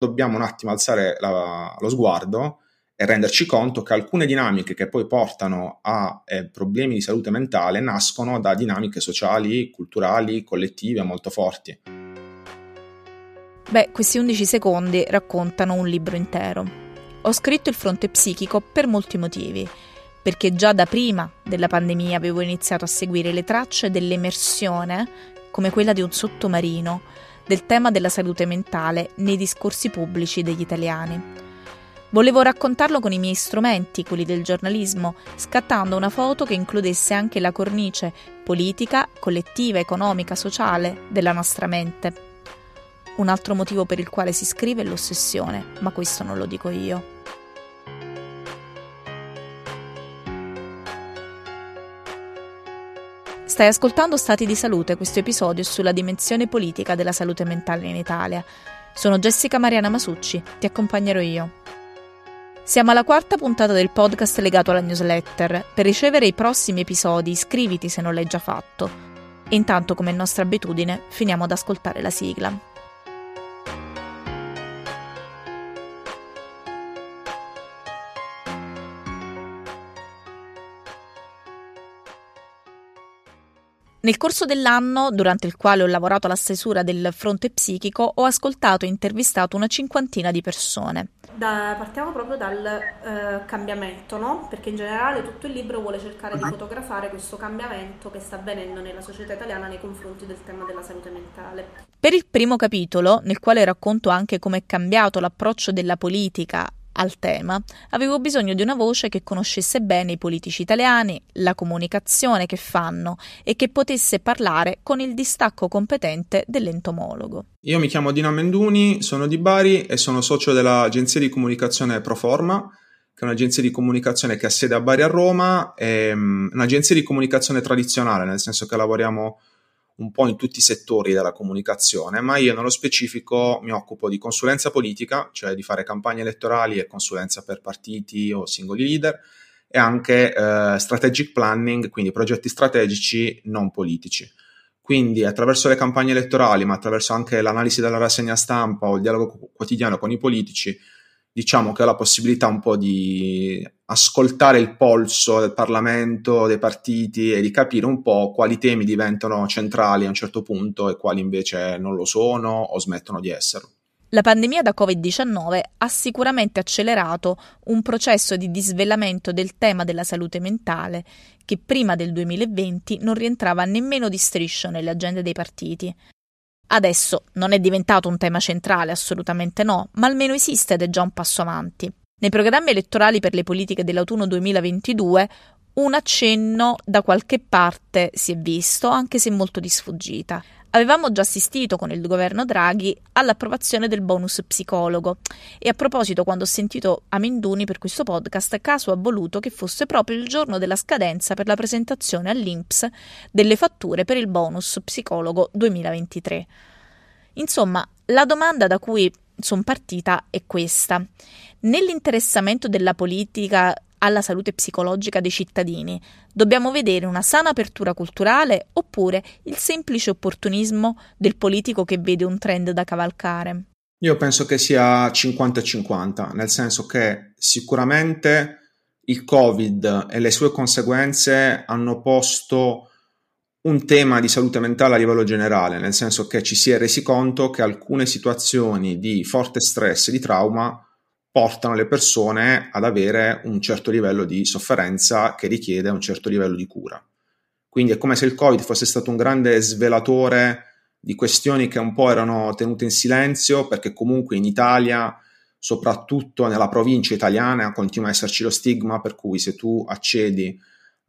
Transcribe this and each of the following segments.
dobbiamo un attimo alzare la, lo sguardo e renderci conto che alcune dinamiche che poi portano a eh, problemi di salute mentale nascono da dinamiche sociali, culturali, collettive molto forti. Beh, questi 11 secondi raccontano un libro intero. Ho scritto il fronte psichico per molti motivi, perché già da prima della pandemia avevo iniziato a seguire le tracce dell'emersione, come quella di un sottomarino, del tema della salute mentale nei discorsi pubblici degli italiani. Volevo raccontarlo con i miei strumenti, quelli del giornalismo, scattando una foto che includesse anche la cornice politica, collettiva, economica, sociale della nostra mente. Un altro motivo per il quale si scrive è l'ossessione, ma questo non lo dico io. Stai ascoltando Stati di Salute, questo episodio sulla dimensione politica della salute mentale in Italia. Sono Jessica Mariana Masucci, ti accompagnerò io. Siamo alla quarta puntata del podcast legato alla newsletter. Per ricevere i prossimi episodi iscriviti se non l'hai già fatto. Intanto, come nostra abitudine, finiamo ad ascoltare la sigla. Nel corso dell'anno, durante il quale ho lavorato alla stesura del fronte psichico, ho ascoltato e intervistato una cinquantina di persone. Da, partiamo proprio dal eh, cambiamento, no? Perché in generale tutto il libro vuole cercare di fotografare questo cambiamento che sta avvenendo nella società italiana nei confronti del tema della salute mentale. Per il primo capitolo, nel quale racconto anche come è cambiato l'approccio della politica al tema, avevo bisogno di una voce che conoscesse bene i politici italiani, la comunicazione che fanno e che potesse parlare con il distacco competente dell'entomologo. Io mi chiamo Dino Menduni, sono di Bari e sono socio dell'agenzia di comunicazione Proforma, che è un'agenzia di comunicazione che ha sede a Bari a Roma, è mm, un'agenzia di comunicazione tradizionale, nel senso che lavoriamo un po' in tutti i settori della comunicazione, ma io nello specifico mi occupo di consulenza politica, cioè di fare campagne elettorali e consulenza per partiti o singoli leader, e anche eh, strategic planning, quindi progetti strategici non politici. Quindi attraverso le campagne elettorali, ma attraverso anche l'analisi della rassegna stampa o il dialogo quotidiano con i politici, diciamo che ho la possibilità un po' di ascoltare il polso del Parlamento, dei partiti e di capire un po' quali temi diventano centrali a un certo punto e quali invece non lo sono o smettono di esserlo. La pandemia da Covid-19 ha sicuramente accelerato un processo di disvelamento del tema della salute mentale che prima del 2020 non rientrava nemmeno di striscio nelle agende dei partiti. Adesso non è diventato un tema centrale, assolutamente no, ma almeno esiste ed è già un passo avanti. Nei programmi elettorali per le politiche dell'autunno 2022 un accenno da qualche parte si è visto, anche se molto di sfuggita. Avevamo già assistito con il governo Draghi all'approvazione del bonus psicologo e a proposito quando ho sentito Amenduni per questo podcast caso ha voluto che fosse proprio il giorno della scadenza per la presentazione all'INPS delle fatture per il bonus psicologo 2023. Insomma, la domanda da cui sono partita è questa. Nell'interessamento della politica alla salute psicologica dei cittadini, dobbiamo vedere una sana apertura culturale oppure il semplice opportunismo del politico che vede un trend da cavalcare? Io penso che sia 50-50, nel senso che sicuramente il Covid e le sue conseguenze hanno posto un tema di salute mentale a livello generale, nel senso che ci si è resi conto che alcune situazioni di forte stress e di trauma portano le persone ad avere un certo livello di sofferenza che richiede un certo livello di cura. Quindi è come se il Covid fosse stato un grande svelatore di questioni che un po' erano tenute in silenzio, perché comunque in Italia, soprattutto nella provincia italiana, continua a esserci lo stigma per cui se tu accedi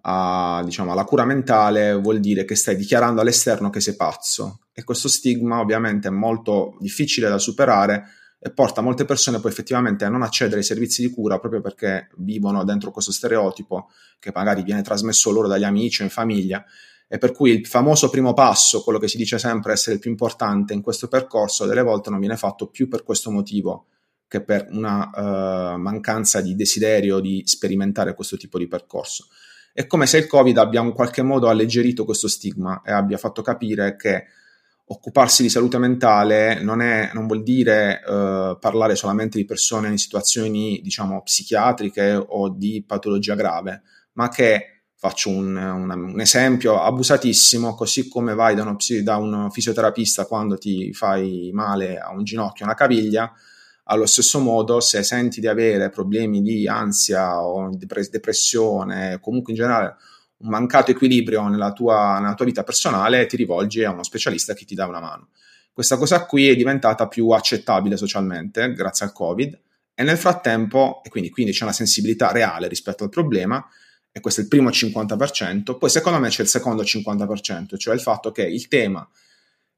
a, diciamo, alla cura mentale vuol dire che stai dichiarando all'esterno che sei pazzo. E questo stigma ovviamente è molto difficile da superare porta molte persone poi effettivamente a non accedere ai servizi di cura proprio perché vivono dentro questo stereotipo che magari viene trasmesso loro dagli amici o in famiglia e per cui il famoso primo passo, quello che si dice sempre essere il più importante in questo percorso, delle volte non viene fatto più per questo motivo che per una uh, mancanza di desiderio di sperimentare questo tipo di percorso. È come se il Covid abbia in qualche modo alleggerito questo stigma e abbia fatto capire che occuparsi di salute mentale non, è, non vuol dire uh, parlare solamente di persone in situazioni, diciamo, psichiatriche o di patologia grave, ma che faccio un, un, un esempio abusatissimo, così come vai da, uno, da un fisioterapista quando ti fai male a un ginocchio, una caviglia, allo stesso modo, se senti di avere problemi di ansia o depressione, comunque in generale un mancato equilibrio nella tua, nella tua vita personale, ti rivolgi a uno specialista che ti dà una mano. Questa cosa qui è diventata più accettabile socialmente grazie al Covid e nel frattempo, e quindi, quindi c'è una sensibilità reale rispetto al problema, e questo è il primo 50%, poi secondo me c'è il secondo 50%, cioè il fatto che il tema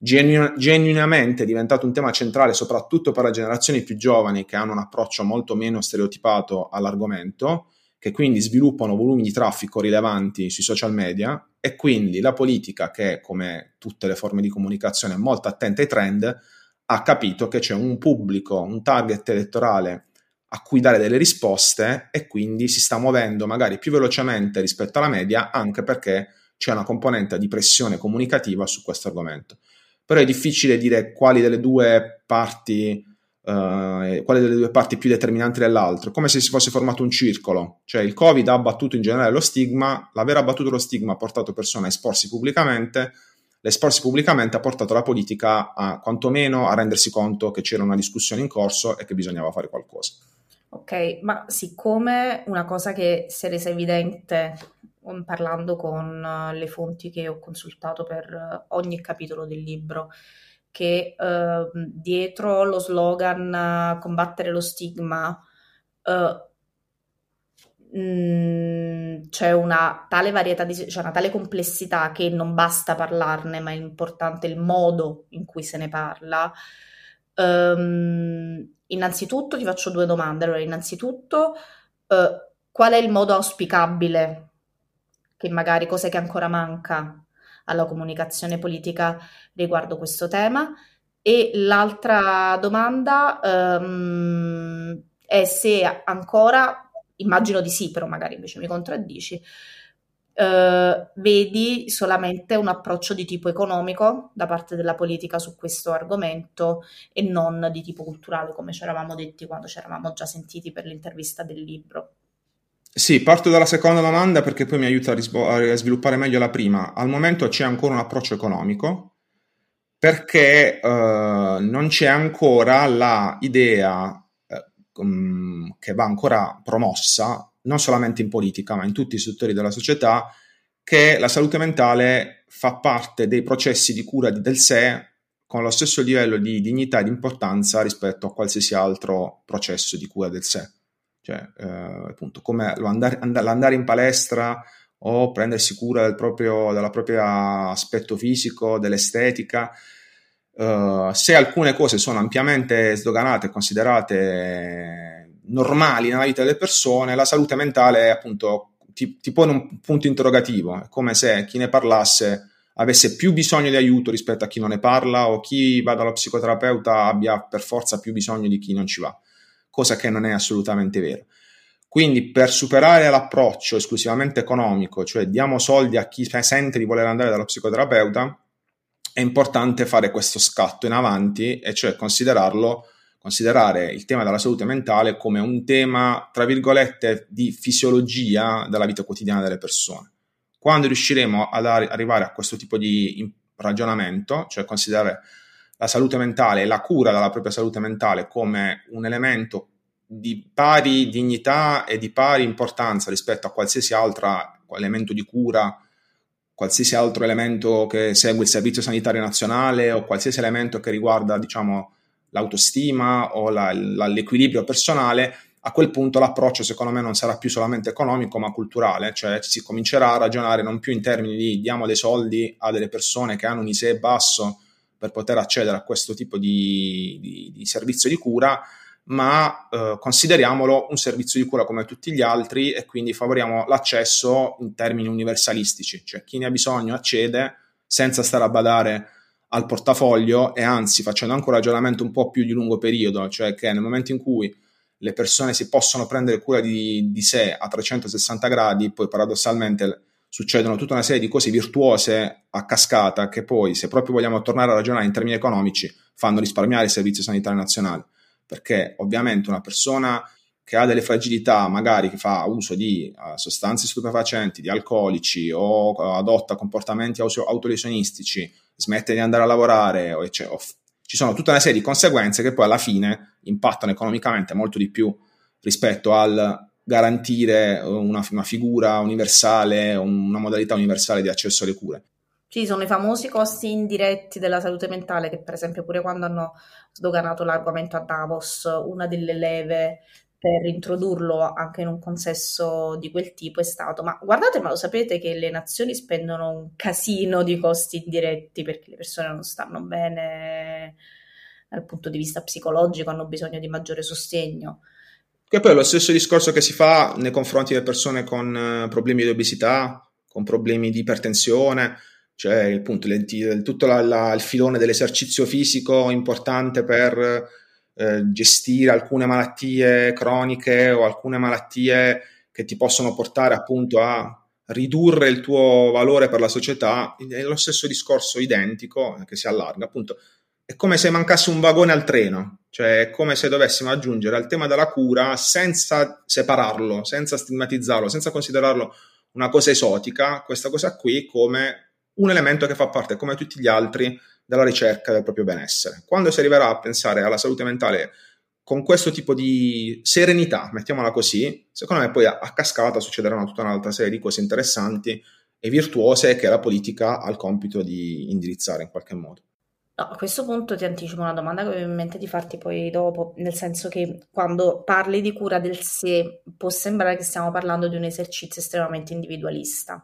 genu- genuinamente è diventato un tema centrale soprattutto per le generazioni più giovani che hanno un approccio molto meno stereotipato all'argomento, che quindi sviluppano volumi di traffico rilevanti sui social media e quindi la politica che come tutte le forme di comunicazione è molto attenta ai trend ha capito che c'è un pubblico, un target elettorale a cui dare delle risposte e quindi si sta muovendo magari più velocemente rispetto alla media anche perché c'è una componente di pressione comunicativa su questo argomento. Però è difficile dire quali delle due parti Uh, quale delle due parti è più determinante dell'altro, come se si fosse formato un circolo, cioè il Covid ha abbattuto in generale lo stigma, l'aver abbattuto lo stigma ha portato persone a esporsi pubblicamente, l'esporsi pubblicamente ha portato la politica a quantomeno a rendersi conto che c'era una discussione in corso e che bisognava fare qualcosa. Ok, ma siccome una cosa che si è resa evidente um, parlando con uh, le fonti che ho consultato per uh, ogni capitolo del libro, che uh, dietro lo slogan uh, combattere lo stigma uh, mh, c'è una tale varietà, di, c'è una tale complessità che non basta parlarne, ma è importante il modo in cui se ne parla. Um, innanzitutto ti faccio due domande. Allora, innanzitutto, qual è il modo auspicabile? Che magari cos'è che ancora manca alla comunicazione politica riguardo questo tema. E l'altra domanda um, è se ancora, immagino di sì, però magari invece mi contraddici, uh, vedi solamente un approccio di tipo economico da parte della politica su questo argomento e non di tipo culturale, come ci eravamo detti quando ci eravamo già sentiti per l'intervista del libro. Sì, parto dalla seconda domanda perché poi mi aiuta a, risbo- a sviluppare meglio la prima. Al momento c'è ancora un approccio economico perché uh, non c'è ancora l'idea um, che va ancora promossa, non solamente in politica, ma in tutti i settori della società, che la salute mentale fa parte dei processi di cura del sé con lo stesso livello di dignità e di importanza rispetto a qualsiasi altro processo di cura del sé cioè eh, appunto come andare, andare, in palestra o prendersi cura del proprio, del proprio aspetto fisico, dell'estetica. Uh, se alcune cose sono ampiamente sdoganate e considerate normali nella vita delle persone, la salute mentale appunto ti, ti pone un punto interrogativo, è come se chi ne parlasse avesse più bisogno di aiuto rispetto a chi non ne parla o chi va dallo psicoterapeuta abbia per forza più bisogno di chi non ci va cosa che non è assolutamente vero. Quindi per superare l'approccio esclusivamente economico, cioè diamo soldi a chi sente di voler andare dallo psicoterapeuta, è importante fare questo scatto in avanti e cioè considerarlo, considerare il tema della salute mentale come un tema, tra virgolette, di fisiologia della vita quotidiana delle persone. Quando riusciremo ad arrivare a questo tipo di ragionamento, cioè considerare la salute mentale e la cura della propria salute mentale come un elemento di pari dignità e di pari importanza rispetto a qualsiasi altro elemento di cura, qualsiasi altro elemento che segue il Servizio Sanitario Nazionale o qualsiasi elemento che riguarda, diciamo, l'autostima o la, la, l'equilibrio personale, a quel punto l'approccio secondo me non sarà più solamente economico ma culturale, cioè si comincerà a ragionare non più in termini di diamo dei soldi a delle persone che hanno un ISE basso per poter accedere a questo tipo di, di, di servizio di cura, ma eh, consideriamolo un servizio di cura come tutti gli altri e quindi favoriamo l'accesso in termini universalistici, cioè chi ne ha bisogno accede senza stare a badare al portafoglio e anzi facendo anche un ragionamento un po' più di lungo periodo, cioè che nel momento in cui le persone si possono prendere cura di, di sé a 360 gradi, poi paradossalmente succedono tutta una serie di cose virtuose a cascata che poi, se proprio vogliamo tornare a ragionare in termini economici, fanno risparmiare il Servizio Sanitario Nazionale. Perché ovviamente una persona che ha delle fragilità, magari che fa uso di uh, sostanze stupefacenti, di alcolici o uh, adotta comportamenti auto- autolesionistici, smette di andare a lavorare, o, f- ci sono tutta una serie di conseguenze che poi alla fine impattano economicamente molto di più rispetto al garantire una, una figura universale, una modalità universale di accesso alle cure. Ci sono i famosi costi indiretti della salute mentale che per esempio pure quando hanno sdoganato l'argomento a Davos, una delle leve per introdurlo anche in un consesso di quel tipo è stato, ma guardate, ma lo sapete che le nazioni spendono un casino di costi indiretti perché le persone non stanno bene dal punto di vista psicologico, hanno bisogno di maggiore sostegno. Che poi è lo stesso discorso che si fa nei confronti delle persone con eh, problemi di obesità, con problemi di ipertensione, cioè appunto il, tutto la, la, il filone dell'esercizio fisico importante per eh, gestire alcune malattie croniche o alcune malattie che ti possono portare appunto a ridurre il tuo valore per la società, è lo stesso discorso identico che si allarga, appunto. È come se mancasse un vagone al treno, cioè è come se dovessimo aggiungere al tema della cura senza separarlo, senza stigmatizzarlo, senza considerarlo una cosa esotica, questa cosa qui come un elemento che fa parte, come tutti gli altri, della ricerca del proprio benessere. Quando si arriverà a pensare alla salute mentale con questo tipo di serenità, mettiamola così, secondo me poi a, a cascata succederanno tutta un'altra serie di cose interessanti e virtuose che la politica ha il compito di indirizzare in qualche modo. No, a questo punto ti anticipo una domanda che avevo in mente di farti poi dopo, nel senso che quando parli di cura del sé può sembrare che stiamo parlando di un esercizio estremamente individualista.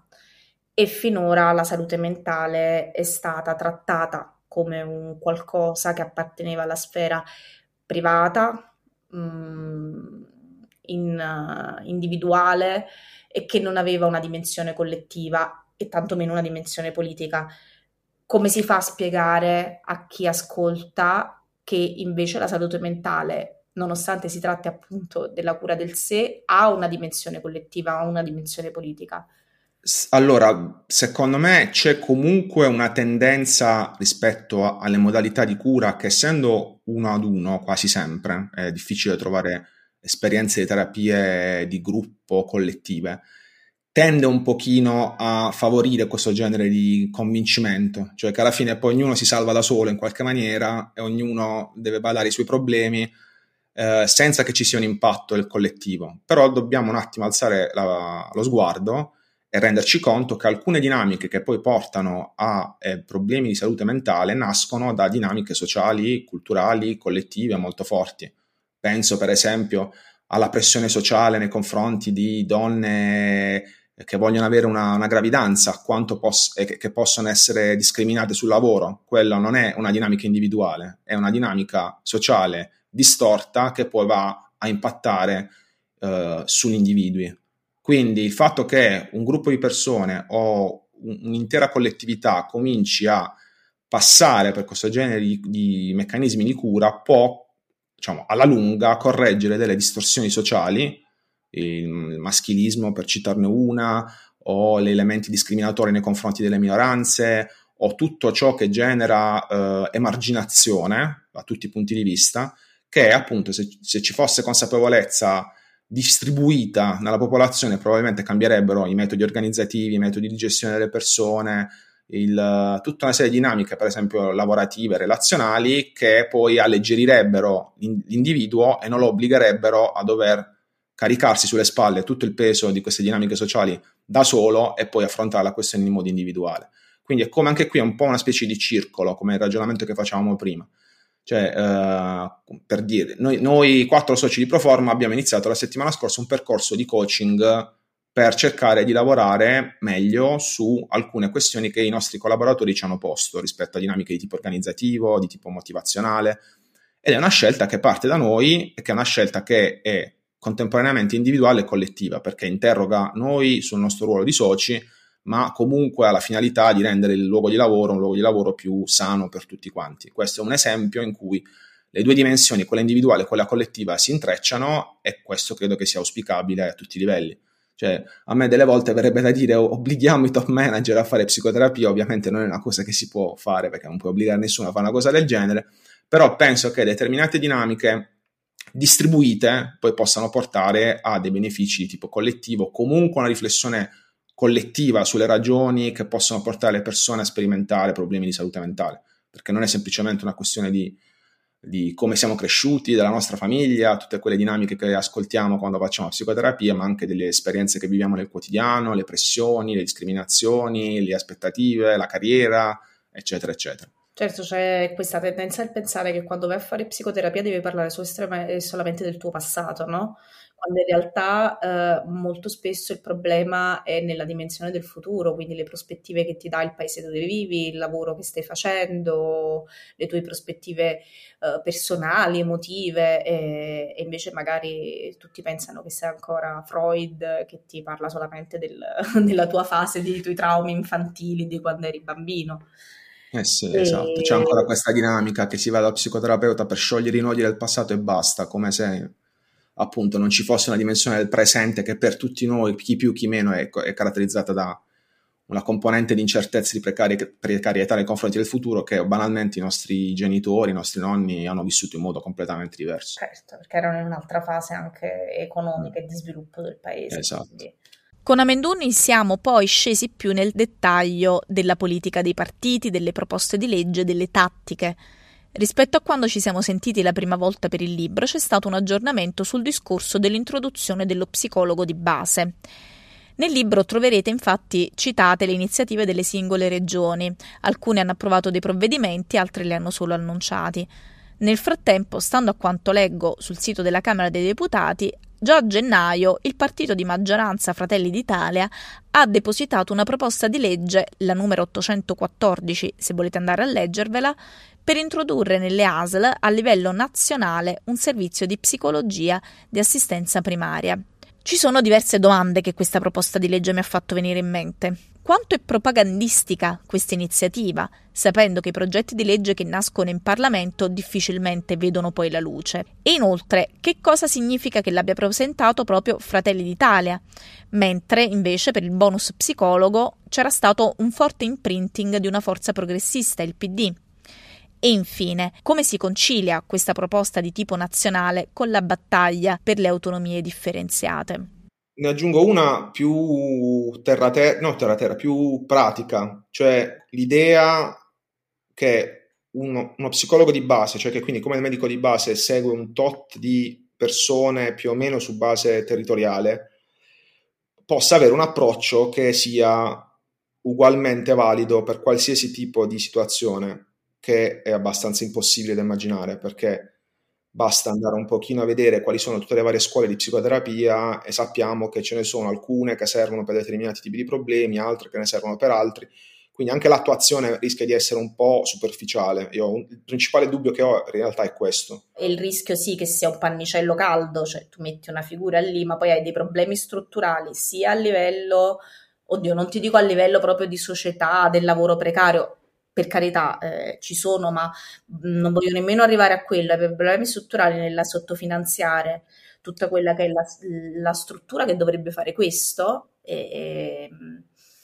E finora la salute mentale è stata trattata come un qualcosa che apparteneva alla sfera privata, mh, mm, in, uh, individuale e che non aveva una dimensione collettiva e tantomeno una dimensione politica come si fa a spiegare a chi ascolta che invece la salute mentale, nonostante si tratti appunto della cura del sé, ha una dimensione collettiva, ha una dimensione politica? Allora, secondo me c'è comunque una tendenza rispetto a, alle modalità di cura che essendo uno ad uno quasi sempre è difficile trovare esperienze di terapie di gruppo collettive tende un pochino a favorire questo genere di convincimento, cioè che alla fine poi ognuno si salva da solo in qualche maniera e ognuno deve badare i suoi problemi eh, senza che ci sia un impatto del collettivo. Però dobbiamo un attimo alzare la, lo sguardo e renderci conto che alcune dinamiche che poi portano a eh, problemi di salute mentale nascono da dinamiche sociali, culturali, collettive molto forti. Penso per esempio alla pressione sociale nei confronti di donne che vogliono avere una, una gravidanza quanto poss- che, che, possono essere discriminate sul lavoro. Quella non è una dinamica individuale, è una dinamica sociale distorta che poi va a impattare uh, sugli individui. Quindi il fatto che un gruppo di persone o un'intera collettività cominci a passare per questo genere di, di meccanismi di cura può, diciamo, alla lunga correggere delle distorsioni sociali il maschilismo per citarne una, o gli elementi discriminatori nei confronti delle minoranze, o tutto ciò che genera eh, emarginazione da tutti i punti di vista, che appunto se, se, ci fosse consapevolezza distribuita nella popolazione probabilmente cambierebbero i metodi organizzativi, i metodi di gestione delle persone, il, tutta una serie di dinamiche, per esempio lavorative, relazionali, che poi alleggerirebbero l'individuo e non lo obbligherebbero a dover caricarsi sulle spalle tutto il peso di queste dinamiche sociali da solo e poi affrontare la questione in modo individuale. Quindi è come anche qui è un po' una specie di circolo, come il ragionamento che facevamo prima. Cioè, eh, per dire, noi, noi quattro soci di Proforma abbiamo iniziato la settimana scorsa un percorso di coaching per cercare di lavorare meglio su alcune questioni che i nostri collaboratori ci hanno posto rispetto a dinamiche di tipo organizzativo, di tipo motivazionale. Ed è una scelta che parte da noi e che è una scelta che è contemporaneamente individuale e collettiva, perché interroga noi sul nostro ruolo di soci, ma comunque ha la finalità di rendere il luogo di lavoro un luogo di lavoro più sano per tutti quanti. Questo è un esempio in cui le due dimensioni, quella individuale e quella collettiva, si intrecciano e questo credo che sia auspicabile a tutti i livelli. Cioè, a me delle volte verrebbe da dire obblighiamo i top manager a fare psicoterapia, ovviamente non è una cosa che si può fare perché non puoi obbligare nessuno a fare una cosa del genere, però penso che determinate dinamiche distribuite poi possano portare a dei benefici di tipo collettivo, comunque una riflessione collettiva sulle ragioni che possono portare le persone a sperimentare problemi di salute mentale, perché non è semplicemente una questione di di come siamo cresciuti, della nostra famiglia, tutte quelle dinamiche che ascoltiamo quando facciamo psicoterapia, ma anche delle esperienze che viviamo nel quotidiano, le pressioni, le discriminazioni, le aspettative, la carriera, eccetera, eccetera. Certo, c'è questa tendenza a pensare che quando vai a fare psicoterapia devi parlare solamente del tuo passato, no? quando in realtà eh, molto spesso il problema è nella dimensione del futuro, quindi le prospettive che ti dà il paese dove vivi, il lavoro che stai facendo, le tue prospettive eh, personali, emotive, e, e, invece magari tutti pensano che sei ancora Freud che ti parla solamente del, della tua fase, dei tuoi traumi infantili di quando eri bambino. Eh sì, e... esatto, c'è ancora questa dinamica che si va dal psicoterapeuta per sciogliere i nodi del passato e basta, come se appunto non ci fosse una dimensione del presente che per tutti noi, chi più chi meno, è, è caratterizzata da una componente di incertezza di precari- precarietà nei confronti del futuro che banalmente i nostri genitori, i nostri nonni hanno vissuto in modo completamente diverso. Certo, perché erano in un'altra fase anche economica e di sviluppo del paese. Esatto. Quindi. Con Amenduni siamo poi scesi più nel dettaglio della politica dei partiti, delle proposte di legge, delle tattiche Rispetto a quando ci siamo sentiti la prima volta per il libro c'è stato un aggiornamento sul discorso dell'introduzione dello psicologo di base. Nel libro troverete infatti citate le iniziative delle singole regioni, alcune hanno approvato dei provvedimenti, altre li hanno solo annunciati. Nel frattempo, stando a quanto leggo sul sito della Camera dei Deputati, Già a gennaio il partito di maggioranza Fratelli d'Italia ha depositato una proposta di legge, la numero 814, se volete andare a leggervela, per introdurre nelle ASL a livello nazionale un servizio di psicologia di assistenza primaria. Ci sono diverse domande che questa proposta di legge mi ha fatto venire in mente. Quanto è propagandistica questa iniziativa, sapendo che i progetti di legge che nascono in Parlamento difficilmente vedono poi la luce? E inoltre, che cosa significa che l'abbia presentato proprio Fratelli d'Italia, mentre invece per il bonus psicologo c'era stato un forte imprinting di una forza progressista, il PD? E infine, come si concilia questa proposta di tipo nazionale con la battaglia per le autonomie differenziate? Ne aggiungo una più terra-terra, no terra-terra, più pratica, cioè l'idea che uno, uno, psicologo di base, cioè che quindi come il medico di base segue un tot di persone più o meno su base territoriale, possa avere un approccio che sia ugualmente valido per qualsiasi tipo di situazione, che è abbastanza impossibile da immaginare perché basta andare un pochino a vedere quali sono tutte le varie scuole di psicoterapia e sappiamo che ce ne sono alcune che servono per determinati tipi di problemi, altre che ne servono per altri. Quindi anche l'attuazione rischia di essere un po' superficiale. Io, il principale dubbio che ho in realtà è questo. E il rischio sì che sia un pannicello caldo, cioè tu metti una figura lì, ma poi hai dei problemi strutturali sia a livello, oddio, non ti dico a livello proprio di società, del lavoro precario, per carità eh, ci sono, ma non voglio nemmeno arrivare a quello, ai problemi strutturali nella sottofinanziare tutta quella che è la, la struttura che dovrebbe fare questo. E, e...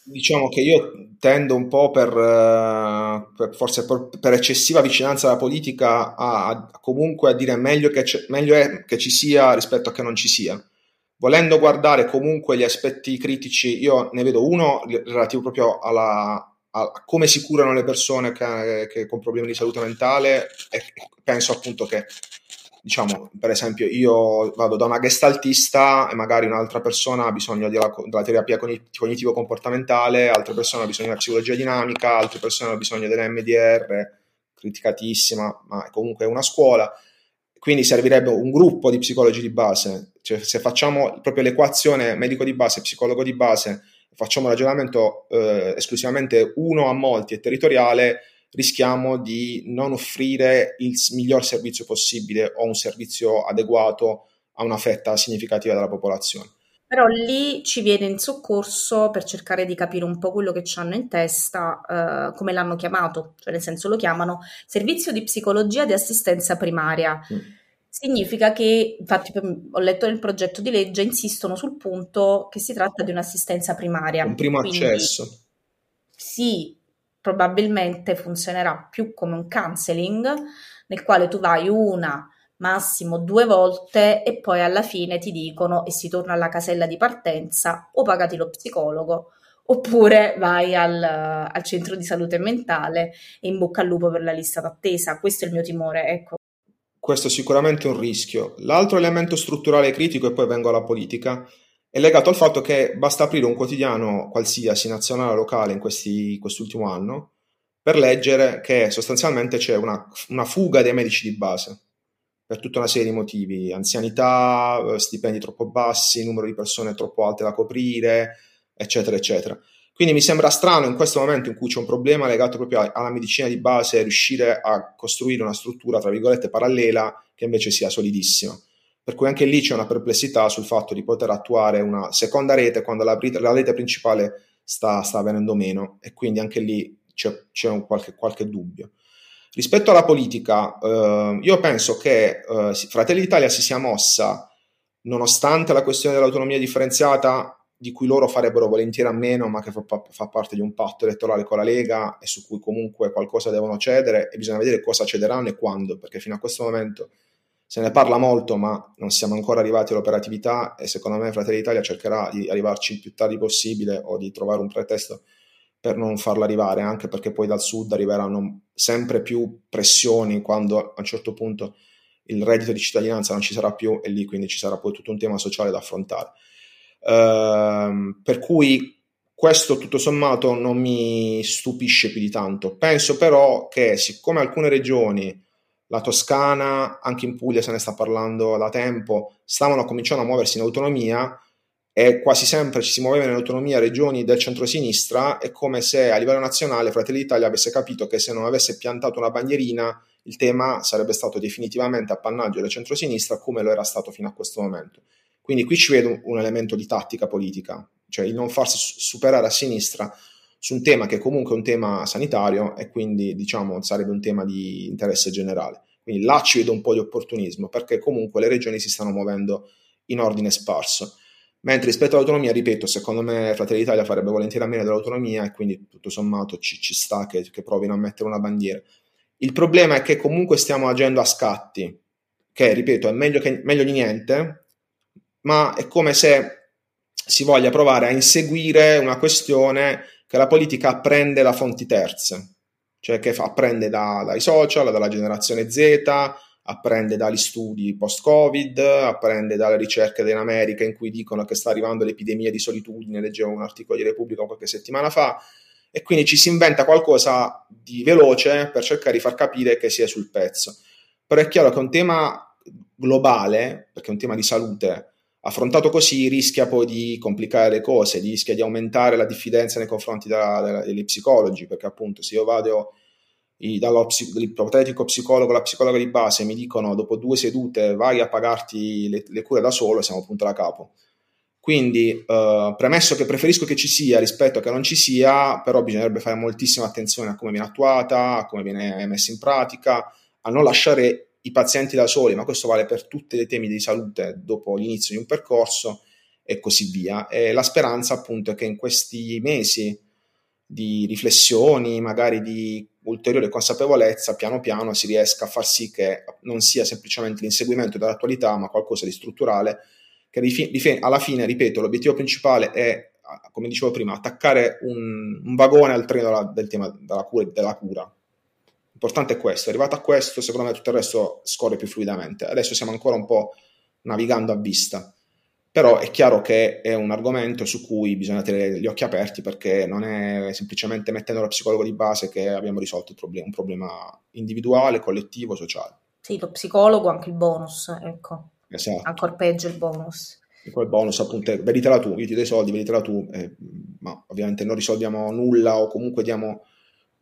Diciamo che io tendo un po' per, eh, per forse per, per, eccessiva vicinanza alla politica a, a comunque a dire meglio, che meglio è che ci sia rispetto a che non ci sia volendo guardare comunque gli aspetti critici, io ne vedo uno relativo proprio alla, a, come si curano le persone che, che con problemi di salute mentale e penso appunto che diciamo, per esempio, io vado da una gestaltista e magari un'altra persona ha bisogno della, della terapia cognitivo-comportamentale, altre persone hanno bisogno della psicologia dinamica, altre persone hanno bisogno dell'MDR, criticatissima, ma è comunque una scuola. Quindi servirebbe un gruppo di psicologi di base. Cioè, se facciamo proprio l'equazione medico di base, psicologo di base, facciamo un ragionamento eh, esclusivamente uno a molti e territoriale, rischiamo di non offrire il miglior servizio possibile o un servizio adeguato a una fetta significativa della popolazione. Però lì ci viene in soccorso per cercare di capire un po' quello che ci hanno in testa, eh, come l'hanno chiamato, cioè nel senso lo chiamano servizio di psicologia di assistenza primaria. Mm significa che, infatti ho letto nel progetto di legge, insistono sul punto che si tratta di un'assistenza primaria. Un primo Quindi, accesso. Sì, probabilmente funzionerà più come un counseling nel quale tu vai una, massimo due volte e poi alla fine ti dicono e si torna alla casella di partenza o pagati lo psicologo oppure vai al, al centro di salute mentale e in bocca al lupo per la lista d'attesa. Questo è il mio timore, ecco. Questo è sicuramente un rischio. L'altro elemento strutturale critico, e poi vengo alla politica, è legato al fatto che basta aprire un quotidiano qualsiasi, nazionale o locale, in questi, quest'ultimo anno, per leggere che sostanzialmente c'è una, una fuga dei medici di base per tutta una serie di motivi, anzianità, stipendi troppo bassi, numero di persone troppo alte da coprire, eccetera, eccetera. Quindi mi sembra strano in questo momento in cui c'è un problema legato proprio alla medicina di base riuscire a costruire una struttura, tra virgolette, parallela che invece sia solidissima. Per cui anche lì c'è una perplessità sul fatto di poter attuare una seconda rete quando la, la rete principale sta, sta, venendo meno e quindi anche lì c'è, c'è un qualche, qualche, dubbio. Rispetto alla politica, eh, io penso che eh, Fratelli d'Italia si sia mossa, nonostante la questione dell'autonomia differenziata di cui loro farebbero volentieri a meno, ma che fa, fa, parte di un patto elettorale con la Lega e su cui comunque qualcosa devono cedere e bisogna vedere cosa cederanno e quando, perché fino a questo momento se ne parla molto, ma non siamo ancora arrivati all'operatività e secondo me Fratelli d'Italia cercherà di arrivarci il più tardi possibile o di trovare un pretesto per non farla arrivare, anche perché poi dal sud arriveranno sempre più pressioni quando a un certo punto il reddito di cittadinanza non ci sarà più e lì quindi ci sarà poi tutto un tema sociale da affrontare. Ehm, per cui questo tutto sommato non mi stupisce più di tanto. Penso però che siccome alcune regioni, la Toscana, anche in Puglia se ne sta parlando da tempo, stavano cominciando a muoversi in autonomia e quasi sempre ci si muoveva in autonomia regioni del centro-sinistra, è come se a livello nazionale Fratelli d'Italia avesse capito che se non avesse piantato una bandierina il tema sarebbe stato definitivamente appannaggio del centro-sinistra come lo era stato fino a questo momento. Quindi qui ci vedo un elemento di tattica politica, cioè il non farsi superare a sinistra su un tema che comunque è un tema sanitario e quindi diciamo sarebbe un tema di interesse generale. Quindi là ci vedo un po' di opportunismo perché comunque le regioni si stanno muovendo in ordine sparso. Mentre rispetto all'autonomia, ripeto, secondo me Fratelli d'Italia farebbe volentieri a meno dell'autonomia e quindi tutto sommato ci, ci sta che, che, provino a mettere una bandiera. Il problema è che comunque stiamo agendo a scatti, che ripeto è meglio, che, meglio di niente, ma è come se si voglia provare a inseguire una questione che la politica apprende da fonti terze, cioè che apprende da, dai social, dalla generazione Z, apprende dagli studi post-Covid, apprende dalle ricerche in America in cui dicono che sta arrivando l'epidemia di solitudine, leggevo un articolo di Repubblica qualche settimana fa, e quindi ci si inventa qualcosa di veloce per cercare di far capire che si è sul pezzo. Però è chiaro che un tema globale, perché è un tema di salute, affrontato così rischia poi di complicare le cose, rischia di aumentare la diffidenza nei confronti della, della, degli psicologi, perché appunto se io vado dall'ipotetico psicologo alla psicologa di base e mi dicono dopo due sedute vai a pagarti le, le cure da solo, siamo punto da capo. Quindi, eh, premesso che preferisco che ci sia rispetto a che non ci sia, però bisognerebbe fare moltissima attenzione a come viene attuata, a come viene messa in pratica, a non lasciare i pazienti da soli, ma questo vale per tutti i temi di salute dopo l'inizio di un percorso e così via. E la speranza appunto è che in questi mesi di riflessioni, magari di ulteriore consapevolezza, piano piano si riesca a far sì che non sia semplicemente l'inseguimento dell'attualità, ma qualcosa di strutturale, che alla fine, ripeto, l'obiettivo principale è, come dicevo prima, attaccare un, un vagone al treno della, del tema della cura, della cura L'importante è questo, arrivato a questo, secondo me tutto il resto scorre più fluidamente. Adesso siamo ancora un po' navigando a vista, però è chiaro che è un argomento su cui bisogna tenere gli occhi aperti perché non è semplicemente mettendo lo psicologo di base che abbiamo risolto il problema, un problema individuale, collettivo, sociale. Sì, lo psicologo, anche il bonus, ecco. Esatto. Ancora peggio il bonus. E poi il bonus appunto è veditela tu, io ti do i soldi, veditela tu, eh, ma ovviamente non risolviamo nulla o comunque diamo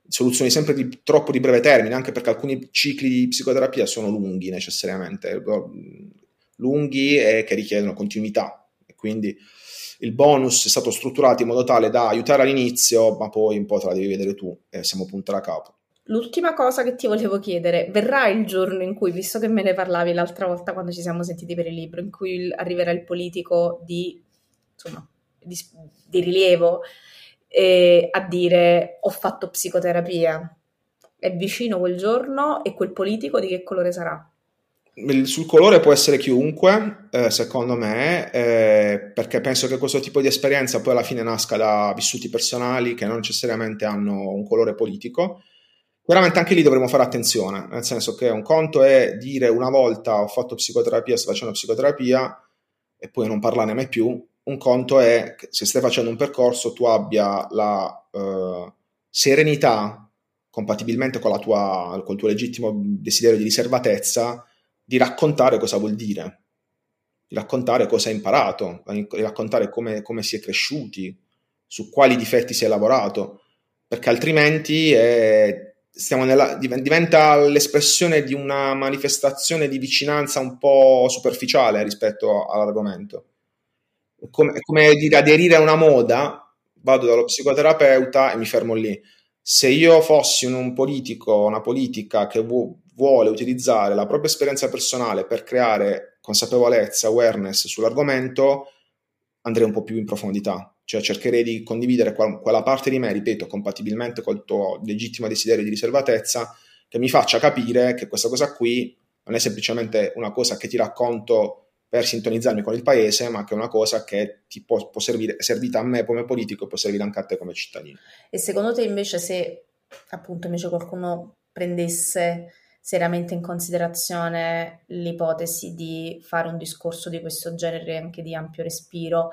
soluzioni sempre di, troppo di breve termine, anche perché alcuni cicli di psicoterapia sono lunghi necessariamente, lunghi e che richiedono continuità. Quindi il bonus è stato strutturato in modo tale da aiutare all'inizio, ma poi un po' te la devi vedere tu e siamo punta da capo. L'ultima cosa che ti volevo chiedere, verrà il giorno in cui, visto che me ne parlavi l'altra volta quando ci siamo sentiti per il libro, in cui arriverà il politico di, insomma, di, di rilievo eh, a dire ho fatto psicoterapia? È vicino quel giorno e quel politico di che colore sarà? sul colore può essere chiunque, eh, secondo me, eh, perché penso che questo tipo di esperienza poi alla fine nasca da vissuti personali che non necessariamente hanno un colore politico. Veramente anche lì dovremmo fare attenzione, nel senso che un conto è dire una volta ho fatto psicoterapia, sto facendo psicoterapia e poi non parlarne mai più. Un conto è che se stai facendo un percorso tu abbia la uh, serenità, compatibilmente con, tua, con il tuo legittimo desiderio di riservatezza, di raccontare cosa vuol dire, di raccontare cosa hai imparato, di raccontare come, come si è cresciuti, su quali difetti si è lavorato, perché altrimenti è nella, diventa l'espressione di una manifestazione di vicinanza un po' superficiale rispetto all'argomento. Come, come dire aderire a una moda, vado dallo psicoterapeuta e mi fermo lì. Se io fossi un politico, una politica che vu- vuole utilizzare la propria esperienza personale per creare consapevolezza, awareness sull'argomento, andrei un po' più in profondità cioè cercherei di condividere quella parte di me, ripeto, compatibilmente col tuo legittimo desiderio di riservatezza, che mi faccia capire che questa cosa qui non è semplicemente una cosa che ti racconto per sintonizzarmi con il paese, ma che è una cosa che ti può, può servire, è servita a me come politico e può servire anche a te come cittadino. E secondo te invece se appunto invece qualcuno prendesse seriamente in considerazione l'ipotesi di fare un discorso di questo genere anche di ampio respiro,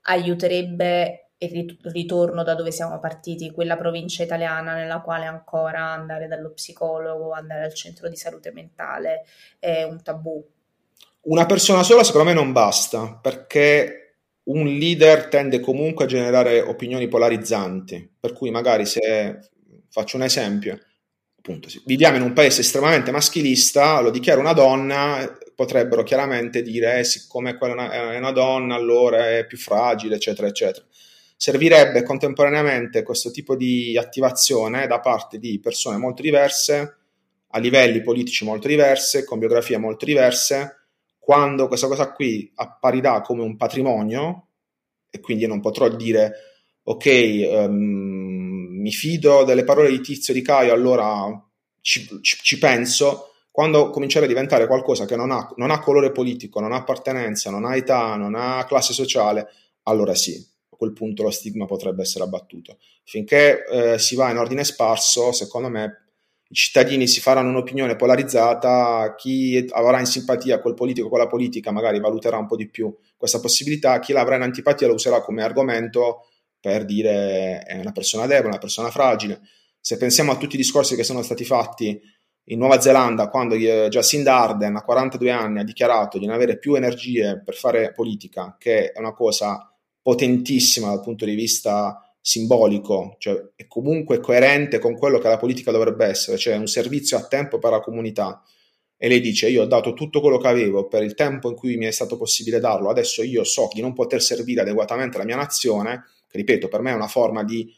aiuterebbe il ritorno da dove siamo partiti, quella provincia italiana nella quale ancora andare dallo psicologo, andare al centro di salute mentale è un tabù. Una persona sola secondo me non basta, perché un leader tende comunque a generare opinioni polarizzanti, per cui magari se faccio un esempio, appunto, viviamo in un paese estremamente maschilista, lo dichiara una donna, potrebbero chiaramente dire eh, siccome quella è una donna allora è più fragile, eccetera, eccetera. Servirebbe contemporaneamente questo tipo di attivazione da parte di persone molto diverse, a livelli politici molto diversi, con biografie molto diverse, quando questa cosa qui apparirà come un patrimonio, e quindi non potrò dire ok, um, mi fido delle parole di Tizio di Caio, allora ci, ci, ci penso, quando comincerà a diventare qualcosa che non ha, non ha, colore politico, non ha appartenenza, non ha età, non ha classe sociale, allora sì, a quel punto lo stigma potrebbe essere abbattuto. Finché eh, si va in ordine sparso, secondo me i cittadini si faranno un'opinione polarizzata, chi avrà in simpatia quel politico, quella politica, magari valuterà un po' di più questa possibilità, chi l'avrà in antipatia lo userà come argomento per dire è una persona debole, una persona fragile. Se pensiamo a tutti i discorsi che sono stati fatti in Nuova Zelanda, quando Jacinda Arden a 42 anni ha dichiarato di non avere più energie per fare politica, che è una cosa potentissima dal punto di vista simbolico, cioè è comunque coerente con quello che la politica dovrebbe essere, cioè un servizio a tempo per la comunità. E lei dice: Io ho dato tutto quello che avevo per il tempo in cui mi è stato possibile darlo. Adesso io so di non poter servire adeguatamente la mia nazione, che ripeto, per me è una forma di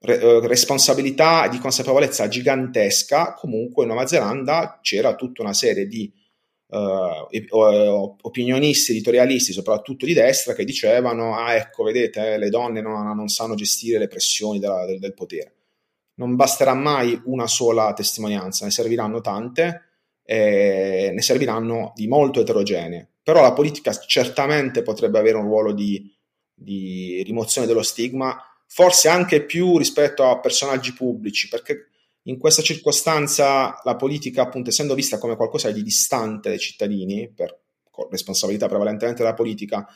eh, responsabilità e di consapevolezza gigantesca, comunque in Nuova Zelanda c'era tutta una serie di uh, opinionisti, editorialisti, soprattutto di destra, che dicevano, ah ecco, vedete, le donne non, non sanno gestire le pressioni della, del, del potere. Non basterà mai una sola testimonianza, ne serviranno tante, e ne serviranno di molto eterogenee. Però la politica certamente potrebbe avere un ruolo di, di rimozione dello stigma forse anche più rispetto a personaggi pubblici, perché in questa circostanza la politica, appunto, essendo vista come qualcosa di distante dai cittadini, per responsabilità prevalentemente della politica,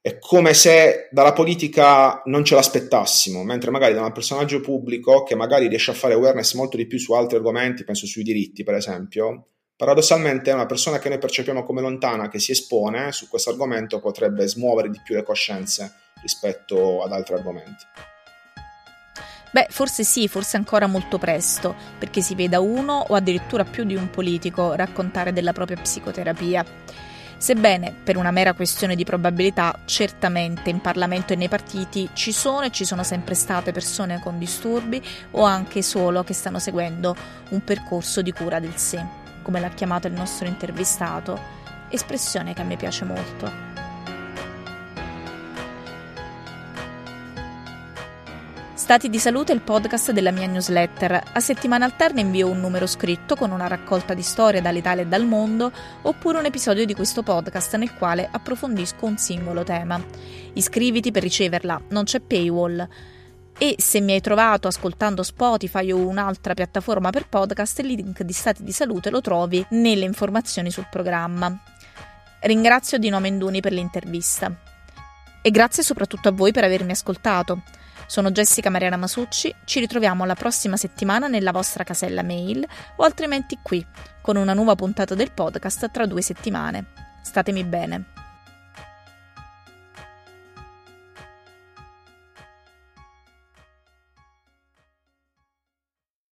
è come se dalla politica non ce l'aspettassimo, mentre magari da un personaggio pubblico che magari riesce a fare awareness molto di più su altri argomenti, penso sui diritti per esempio, paradossalmente una persona che noi percepiamo come lontana, che si espone su questo argomento, potrebbe smuovere di più le coscienze rispetto ad altri argomenti. Beh, forse sì, forse ancora molto presto, perché si veda uno o addirittura più di un politico raccontare della propria psicoterapia. Sebbene, per una mera questione di probabilità, certamente in Parlamento e nei partiti ci sono e ci sono sempre state persone con disturbi o anche solo che stanno seguendo un percorso di cura del sé, come l'ha chiamato il nostro intervistato, espressione che a me piace molto. Stati di salute è il podcast della mia newsletter. A settimana alterna invio un numero scritto con una raccolta di storie dall'Italia e dal mondo, oppure un episodio di questo podcast nel quale approfondisco un singolo tema. Iscriviti per riceverla, non c'è paywall. E se mi hai trovato ascoltando Spotify o un'altra piattaforma per podcast, il link di Stati di Salute lo trovi nelle informazioni sul programma. Ringrazio Dino Menduni per l'intervista. E grazie soprattutto a voi per avermi ascoltato. Sono Jessica Mariana Masucci, ci ritroviamo la prossima settimana nella vostra casella mail o altrimenti qui, con una nuova puntata del podcast tra due settimane. Statemi bene.